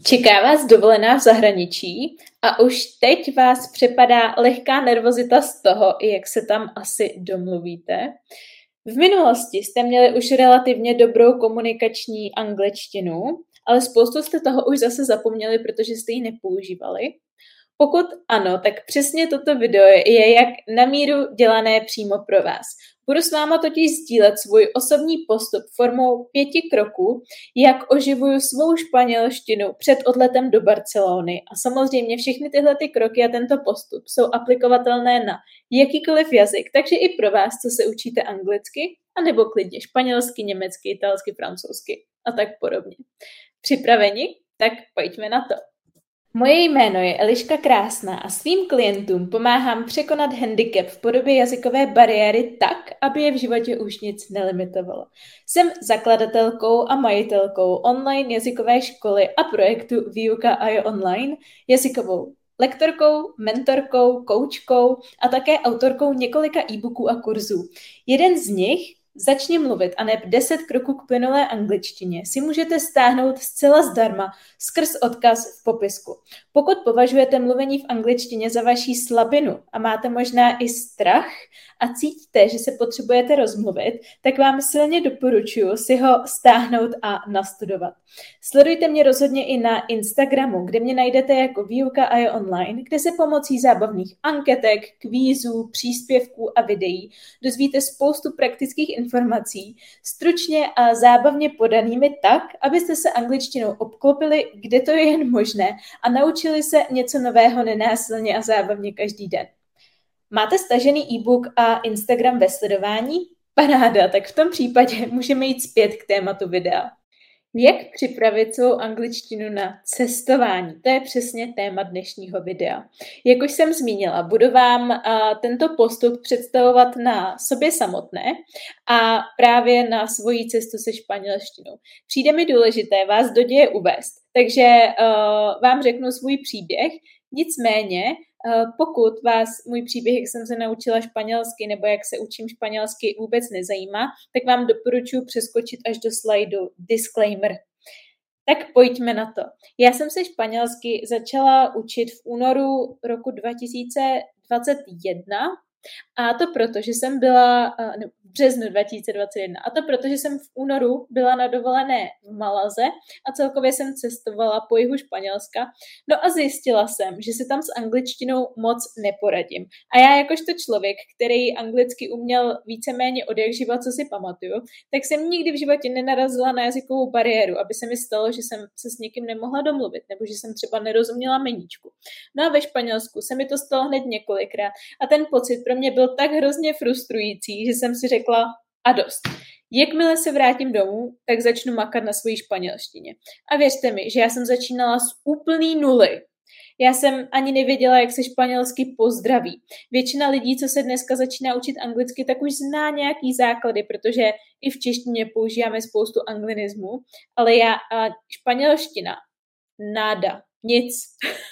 Čeká vás dovolená v zahraničí a už teď vás přepadá lehká nervozita z toho, jak se tam asi domluvíte. V minulosti jste měli už relativně dobrou komunikační angličtinu, ale spoustu jste toho už zase zapomněli, protože jste ji nepoužívali. Pokud ano, tak přesně toto video je jak na míru dělané přímo pro vás. Budu s váma totiž sdílet svůj osobní postup formou pěti kroků, jak oživuju svou španělštinu před odletem do Barcelony. A samozřejmě všechny tyhle ty kroky a tento postup jsou aplikovatelné na jakýkoliv jazyk, takže i pro vás, co se učíte anglicky, anebo klidně španělsky, německy, italsky, francouzsky a tak podobně. Připraveni? Tak pojďme na to. Moje jméno je Eliška Krásná a svým klientům pomáhám překonat handicap v podobě jazykové bariéry tak, aby je v životě už nic nelimitovalo. Jsem zakladatelkou a majitelkou online jazykové školy a projektu Výuka a je online, jazykovou lektorkou, mentorkou, koučkou a také autorkou několika e-booků a kurzů. Jeden z nich Začni mluvit a neb 10 kroků k plynulé angličtině si můžete stáhnout zcela zdarma skrz odkaz v popisku. Pokud považujete mluvení v angličtině za vaší slabinu a máte možná i strach a cítíte, že se potřebujete rozmluvit, tak vám silně doporučuji si ho stáhnout a nastudovat. Sledujte mě rozhodně i na Instagramu, kde mě najdete jako výuka a je online, kde se pomocí zábavných anketek, kvízů, příspěvků a videí dozvíte spoustu praktických informací, stručně a zábavně podanými tak, abyste se angličtinou obklopili, kde to je jen možné a naučili se něco nového nenásilně a zábavně každý den. Máte stažený e-book a Instagram ve sledování? Paráda, tak v tom případě můžeme jít zpět k tématu videa. Jak připravit svou angličtinu na cestování? To je přesně téma dnešního videa. Jak už jsem zmínila, budu vám tento postup představovat na sobě samotné a právě na svoji cestu se španělštinou. Přijde mi důležité vás do děje uvést, takže vám řeknu svůj příběh, nicméně Eh, pokud vás můj příběh, jak jsem se naučila španělsky nebo jak se učím španělsky, vůbec nezajímá, tak vám doporučuji přeskočit až do slajdu disclaimer. Tak pojďme na to. Já jsem se španělsky začala učit v únoru roku 2021 a to proto, že jsem byla, eh, ne, v březnu 2021, a to proto, že jsem v únoru byla na dovolené v Malaze a celkově jsem cestovala po jihu Španělska. No a zjistila jsem, že se tam s angličtinou moc neporadím. A já jakožto člověk, který anglicky uměl víceméně od jak živa, co si pamatuju, tak jsem nikdy v životě nenarazila na jazykovou bariéru, aby se mi stalo, že jsem se s někým nemohla domluvit, nebo že jsem třeba nerozuměla meníčku. No a ve Španělsku se mi to stalo hned několikrát a ten pocit pro mě byl tak hrozně frustrující, že jsem si řekla a dost. Jakmile se vrátím domů, tak začnu makat na svojí španělštině. A věřte mi, že já jsem začínala z úplný nuly. Já jsem ani nevěděla, jak se španělsky pozdraví. Většina lidí, co se dneska začíná učit anglicky, tak už zná nějaký základy, protože i v češtině používáme spoustu anglinismů, ale já a španělština, nada, nic.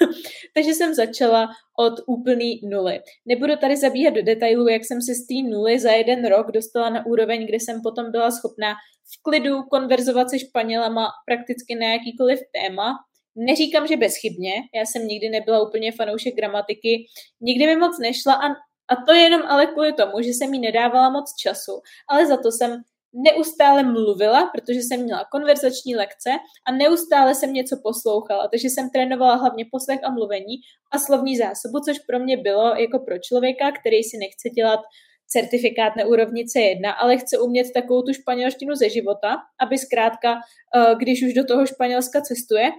Takže jsem začala od úplný nuly. Nebudu tady zabíhat do detailů, jak jsem se z té nuly za jeden rok dostala na úroveň, kde jsem potom byla schopná v klidu konverzovat se Španělama prakticky na jakýkoliv téma. Neříkám, že bezchybně, já jsem nikdy nebyla úplně fanoušek gramatiky, nikdy mi moc nešla a, a to jenom ale kvůli tomu, že jsem jí nedávala moc času, ale za to jsem neustále mluvila, protože jsem měla konverzační lekce a neustále jsem něco poslouchala, takže jsem trénovala hlavně poslech a mluvení a slovní zásobu, což pro mě bylo jako pro člověka, který si nechce dělat certifikát na úrovni C1, ale chce umět takovou tu španělštinu ze života, aby zkrátka, eh, když už do toho Španělska cestuje,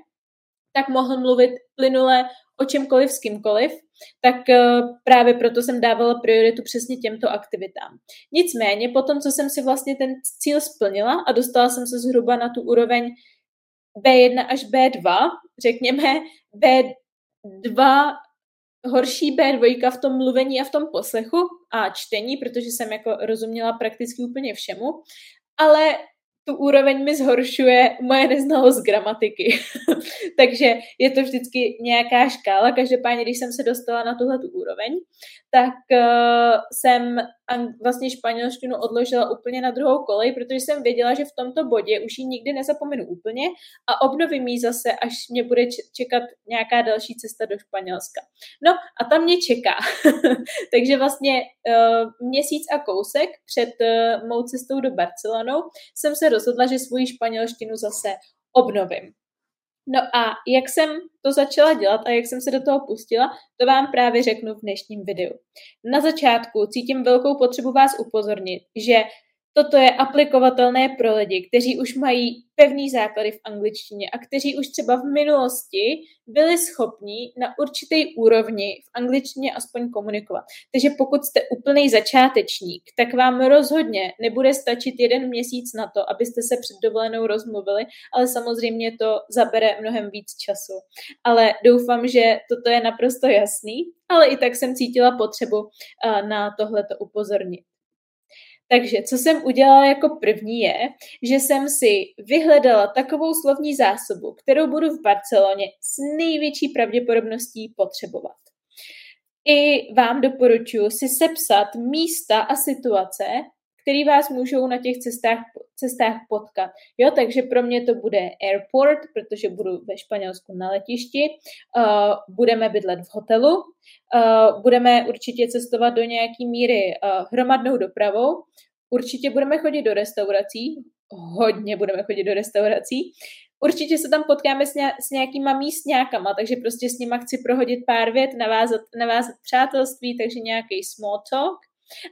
tak mohl mluvit plynule o čemkoliv s kýmkoliv, tak eh, právě proto jsem dávala prioritu přesně těmto aktivitám. Nicméně, potom, co jsem si vlastně ten cíl splnila a dostala jsem se zhruba na tu úroveň B1 až B2, řekněme B2 horší B2 v tom mluvení a v tom poslechu a čtení, protože jsem jako rozuměla prakticky úplně všemu, ale tu úroveň mi zhoršuje moje neznalost gramatiky. Takže je to vždycky nějaká škála. Každopádně, když jsem se dostala na tuhle tu úroveň, tak uh, jsem vlastně španělštinu odložila úplně na druhou kolej, protože jsem věděla, že v tomto bodě už ji nikdy nezapomenu úplně a obnovím ji zase, až mě bude čekat nějaká další cesta do Španělska. No a tam mě čeká. Takže vlastně uh, měsíc a kousek před uh, mou cestou do Barcelonou jsem se rozhodla, že svoji španělštinu zase obnovím. No a jak jsem to začala dělat a jak jsem se do toho pustila, to vám právě řeknu v dnešním videu. Na začátku cítím velkou potřebu vás upozornit, že Toto je aplikovatelné pro lidi, kteří už mají pevný základy v angličtině a kteří už třeba v minulosti byli schopni na určitý úrovni v angličtině aspoň komunikovat. Takže pokud jste úplný začátečník, tak vám rozhodně nebude stačit jeden měsíc na to, abyste se před dovolenou rozmluvili, ale samozřejmě to zabere mnohem víc času. Ale doufám, že toto je naprosto jasný, ale i tak jsem cítila potřebu na tohleto upozornit. Takže co jsem udělala jako první je, že jsem si vyhledala takovou slovní zásobu, kterou budu v Barceloně s největší pravděpodobností potřebovat. I vám doporučuji si sepsat místa a situace, které vás můžou na těch cestách, cestách potkat. Jo, takže pro mě to bude airport, protože budu ve Španělsku na letišti, uh, budeme bydlet v hotelu, uh, budeme určitě cestovat do nějaký míry uh, hromadnou dopravou, určitě budeme chodit do restaurací, hodně budeme chodit do restaurací, Určitě se tam potkáme s, ně, s nějakýma místňákama, takže prostě s nima chci prohodit pár vět, navázat, navázat přátelství, takže nějaký small talk.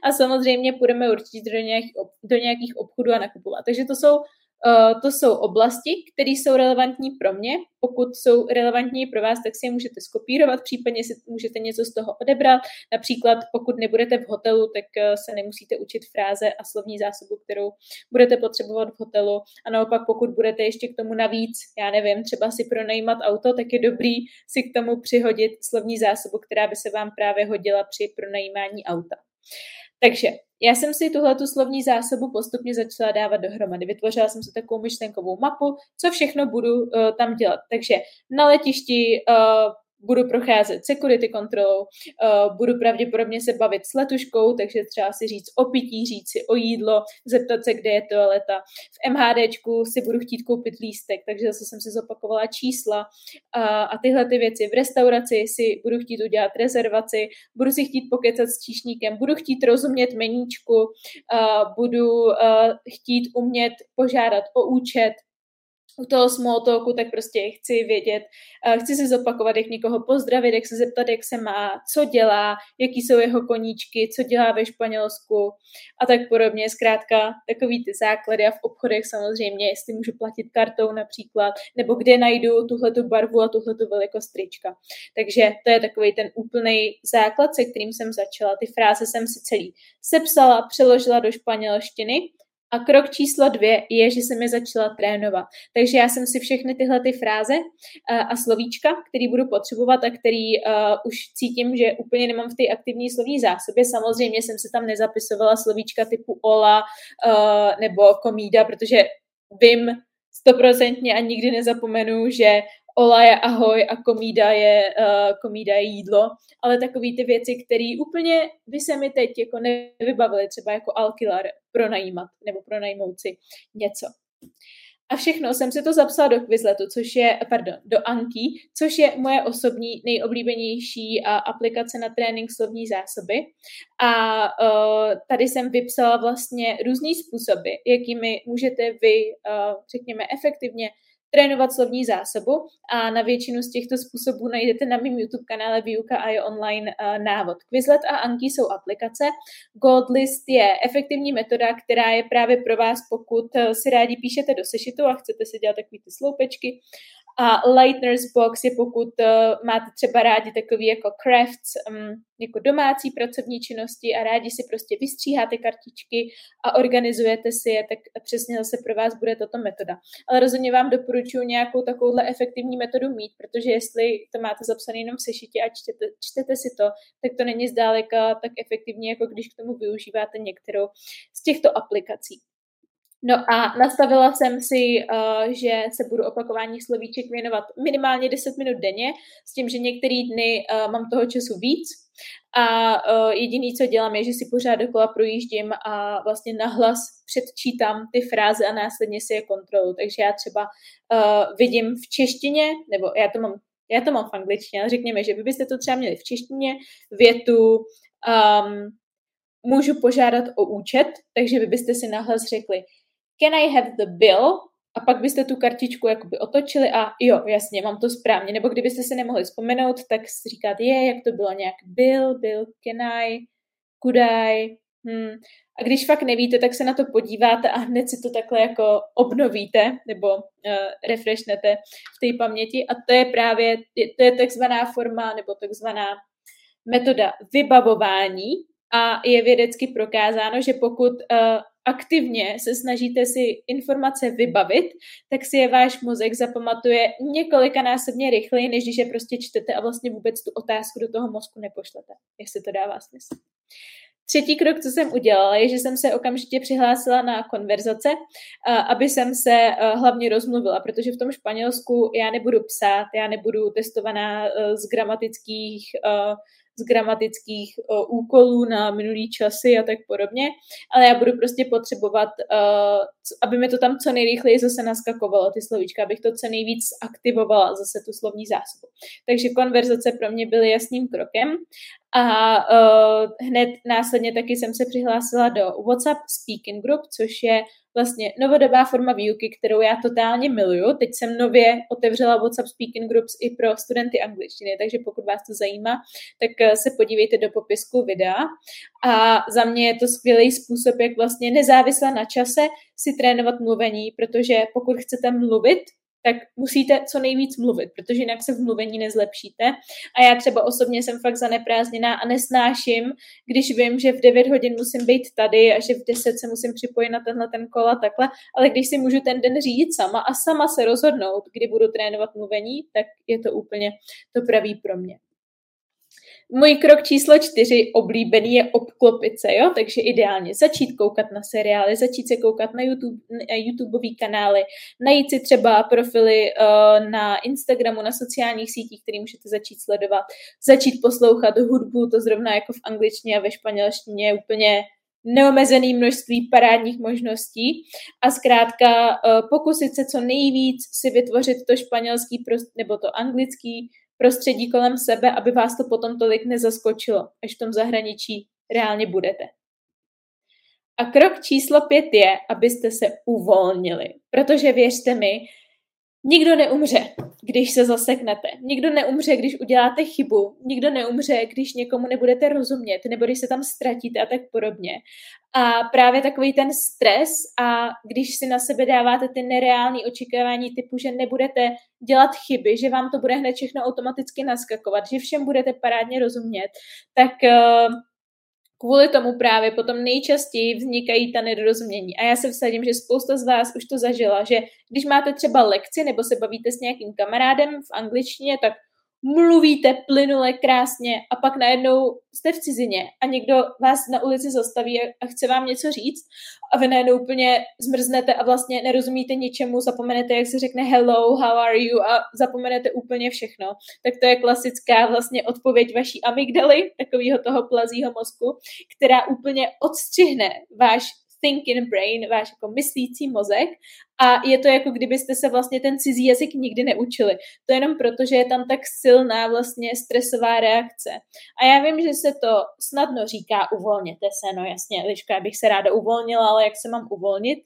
A samozřejmě půjdeme určitě do nějakých, do nějakých obchodů a nakupovat. Takže to jsou Eh, to jsou oblasti, které jsou relevantní pro mě. Pokud jsou relevantní pro vás, tak si je můžete skopírovat, případně si můžete něco z toho odebrat. Například, pokud nebudete v hotelu, tak eh, se nemusíte učit fráze a slovní zásobu, kterou budete potřebovat v hotelu. A naopak, pokud budete ještě k tomu navíc, já nevím, třeba si pronajímat auto, tak je dobrý si k tomu přihodit slovní zásobu, která by se vám právě hodila při pronajímání auta. Takže já jsem si tuhle tu slovní zásobu postupně začala dávat dohromady. Vytvořila jsem si takovou myšlenkovou mapu, co všechno budu uh, tam dělat. Takže na letišti uh, budu procházet security kontrolou, uh, budu pravděpodobně se bavit s letuškou, takže třeba si říct o pití, říct si o jídlo, zeptat se, kde je toaleta. V MHDčku si budu chtít koupit lístek, takže zase jsem si zopakovala čísla uh, a tyhle ty věci. V restauraci si budu chtít udělat rezervaci, budu si chtít pokecat s číšníkem, budu chtít rozumět meníčku, uh, budu uh, chtít umět požádat o účet, u toho small talku, tak prostě chci vědět, chci se zopakovat, jak někoho pozdravit, jak se zeptat, jak se má, co dělá, jaký jsou jeho koníčky, co dělá ve Španělsku a tak podobně. Zkrátka takový ty základy a v obchodech samozřejmě, jestli můžu platit kartou například, nebo kde najdu tuhletu barvu a tuhletu velikost trička. Takže to je takový ten úplný základ, se kterým jsem začala. Ty fráze jsem si celý sepsala, přeložila do španělštiny a krok číslo dvě je, že jsem je začala trénovat. Takže já jsem si všechny tyhle ty fráze uh, a slovíčka, který budu potřebovat a který uh, už cítím, že úplně nemám v té aktivní slovní zásobě. Samozřejmě jsem se tam nezapisovala slovíčka typu ola uh, nebo komída, protože vím stoprocentně a nikdy nezapomenu, že ola je ahoj a komída je, uh, komída je jídlo, ale takové ty věci, které úplně by se mi teď jako nevybavily, třeba jako alkylar pronajímat nebo pronajmout si něco. A všechno jsem si to zapsala do Quizletu, což je, pardon, do Anki, což je moje osobní nejoblíbenější aplikace na trénink slovní zásoby. A uh, tady jsem vypsala vlastně různý způsoby, jakými můžete vy, uh, řekněme, efektivně trénovat slovní zásobu a na většinu z těchto způsobů najdete na mém YouTube kanále Výuka a je online uh, návod. Quizlet a Anki jsou aplikace. Goldlist je efektivní metoda, která je právě pro vás, pokud uh, si rádi píšete do sešitu a chcete si dělat takové ty sloupečky a Lightner's Box je pokud uh, máte třeba rádi takový jako crafts, um, jako domácí pracovní činnosti a rádi si prostě vystříháte kartičky a organizujete si je, tak přesně zase pro vás bude tato metoda. Ale rozhodně vám doporučuji nějakou takovouhle efektivní metodu mít, protože jestli to máte zapsané jenom v sešitě a čtete, čtete si to, tak to není zdáleka tak efektivní, jako když k tomu využíváte některou z těchto aplikací. No a nastavila jsem si, uh, že se budu opakování slovíček věnovat minimálně 10 minut denně, s tím, že některé dny uh, mám toho času víc a uh, jediný, co dělám, je, že si pořád dokola projíždím a vlastně nahlas předčítám ty fráze a následně si je kontrolu. Takže já třeba vidím v češtině, nebo já to mám já to mám v angličtině, ale řekněme, že vy byste to třeba měli v češtině, větu, um, můžu požádat o účet, takže vy byste si nahlas řekli, can I have the bill? A pak byste tu kartičku jakoby otočili a jo, jasně, mám to správně. Nebo kdybyste si nemohli vzpomenout, tak si říkáte, je, jak to bylo nějak bill, bill, can I, could I, hmm. A když fakt nevíte, tak se na to podíváte a hned si to takhle jako obnovíte nebo uh, refreshnete v té paměti a to je právě, to je takzvaná forma nebo takzvaná metoda vybavování a je vědecky prokázáno, že pokud uh, aktivně se snažíte si informace vybavit, tak si je váš mozek zapamatuje několikanásobně rychleji, než když je prostě čtete a vlastně vůbec tu otázku do toho mozku nepošlete, jestli to dává smysl. Třetí krok, co jsem udělala, je, že jsem se okamžitě přihlásila na konverzace, aby jsem se hlavně rozmluvila, protože v tom Španělsku já nebudu psát, já nebudu testovaná z gramatických z gramatických uh, úkolů na minulý časy a tak podobně, ale já budu prostě potřebovat, uh, aby mi to tam co nejrychleji zase naskakovalo, ty slovíčka, abych to co nejvíc aktivovala, zase tu slovní zásobu. Takže konverzace pro mě byly jasným krokem a uh, hned následně taky jsem se přihlásila do WhatsApp Speaking Group, což je vlastně novodobá forma výuky, kterou já totálně miluju. Teď jsem nově otevřela WhatsApp Speaking Groups i pro studenty angličtiny, takže pokud vás to zajímá, tak eh, se podívejte do popisku videa. A za mě je to skvělý způsob, jak vlastně nezávisle na čase si trénovat mluvení, protože pokud chcete mluvit, tak musíte co nejvíc mluvit, protože jinak se v mluvení nezlepšíte. A já třeba osobně jsem fakt zaneprázdněná a nesnáším, když vím, že v 9 hodin musím být tady a že v 10 se musím připojit na tenhle ten kol a takhle, ale když si můžu ten den řídit sama a sama se rozhodnout, kdy budu trénovat mluvení, tak je to úplně to pravý pro mě. Můj krok číslo čtyři oblíbený je obklopit se, jo? takže ideálně začít koukat na seriály, začít se koukat na, YouTube, YouTubeový kanály, najít si třeba profily uh, na Instagramu, na sociálních sítích, které můžete začít sledovat, začít poslouchat hudbu, to zrovna jako v angličtině a ve španělštině je úplně neomezený množství parádních možností a zkrátka uh, pokusit se co nejvíc si vytvořit to španělský prost, nebo to anglický prostředí kolem sebe, aby vás to potom tolik nezaskočilo, až v tom zahraničí reálně budete. A krok číslo pět je, abyste se uvolnili. Protože věřte mi, Nikdo neumře, když se zaseknete. Nikdo neumře, když uděláte chybu. Nikdo neumře, když někomu nebudete rozumět, nebo když se tam ztratíte a tak podobně. A právě takový ten stres a když si na sebe dáváte ty nereální očekávání typu, že nebudete dělat chyby, že vám to bude hned všechno automaticky naskakovat, že všem budete parádně rozumět, tak uh, kvůli tomu právě potom nejčastěji vznikají ta nedorozumění. A já se vsadím, že spousta z vás už to zažila, že když máte třeba lekci nebo se bavíte s nějakým kamarádem v angličtině, tak mluvíte plynule, krásně a pak najednou jste v cizině a někdo vás na ulici zastaví a chce vám něco říct a vy najednou úplně zmrznete a vlastně nerozumíte ničemu, zapomenete, jak se řekne hello, how are you a zapomenete úplně všechno. Tak to je klasická vlastně odpověď vaší amygdaly, takového toho plazího mozku, která úplně odstřihne váš thinking brain, váš jako myslící mozek a je to jako kdybyste se vlastně ten cizí jazyk nikdy neučili. To jenom proto, že je tam tak silná vlastně stresová reakce. A já vím, že se to snadno říká uvolněte se, no jasně, Liška, já bych se ráda uvolnila, ale jak se mám uvolnit?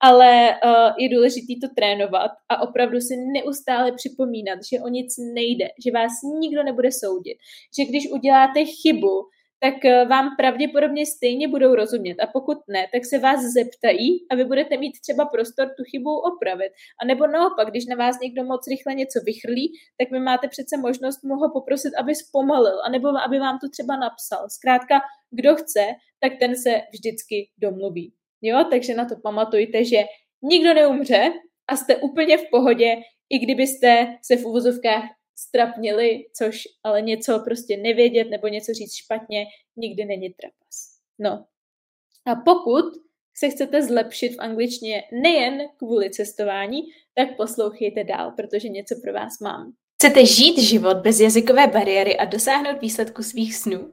Ale uh, je důležité to trénovat a opravdu si neustále připomínat, že o nic nejde, že vás nikdo nebude soudit, že když uděláte chybu, tak eh, vám pravděpodobně stejně budou rozumět. A pokud ne, tak se vás zeptají a vy budete mít třeba prostor tu chybu opravit. A nebo naopak, když na vás někdo moc rychle něco vychrlí, tak vy máte přece možnost mu ho poprosit, aby zpomalil, anebo aby vám to třeba napsal. Zkrátka, kdo chce, tak ten se vždycky domluví. Jo, takže na to pamatujte, že nikdo neumře a jste úplně v pohodě, i kdybyste se v uvozovkách strapnili, což ale něco prostě nevědět nebo něco říct špatně nikdy není trapas. No. A pokud se chcete zlepšit v angličtině nejen kvůli cestování, tak poslouchejte dál, protože něco pro vás mám. Chcete žít život bez jazykové bariéry a dosáhnout výsledku svých snů?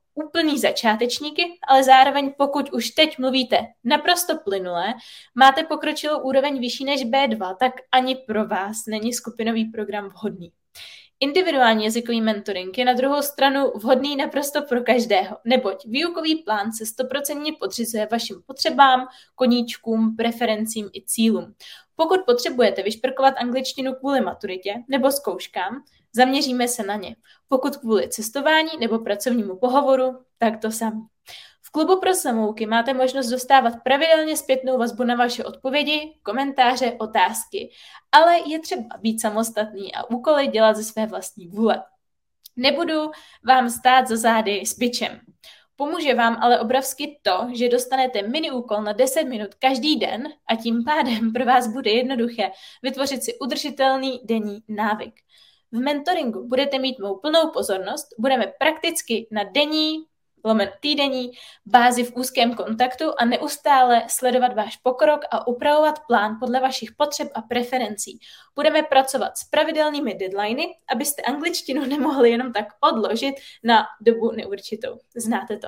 úplný začátečníky, ale zároveň pokud už teď mluvíte naprosto plynule, máte pokročilou úroveň vyšší než B2, tak ani pro vás není skupinový program vhodný. Individuální jazykový mentoring je na druhou stranu vhodný naprosto pro každého, neboť výukový plán se stoprocentně podřizuje vašim potřebám, koníčkům, preferencím i cílům. Pokud potřebujete vyšprkovat angličtinu kvůli maturitě nebo zkouškám, Zaměříme se na ně. Pokud kvůli cestování nebo pracovnímu pohovoru, tak to sami. Klubu pro samouky máte možnost dostávat pravidelně zpětnou vazbu na vaše odpovědi, komentáře, otázky, ale je třeba být samostatný a úkoly dělat ze své vlastní vůle. Nebudu vám stát za zády s bičem. Pomůže vám ale obrovsky to, že dostanete mini úkol na 10 minut každý den a tím pádem pro vás bude jednoduché vytvořit si udržitelný denní návyk. V mentoringu budete mít mou plnou pozornost, budeme prakticky na denní, lomen týdenní bázi v úzkém kontaktu a neustále sledovat váš pokrok a upravovat plán podle vašich potřeb a preferencí. Budeme pracovat s pravidelnými deadliny, abyste angličtinu nemohli jenom tak odložit na dobu neurčitou. Znáte to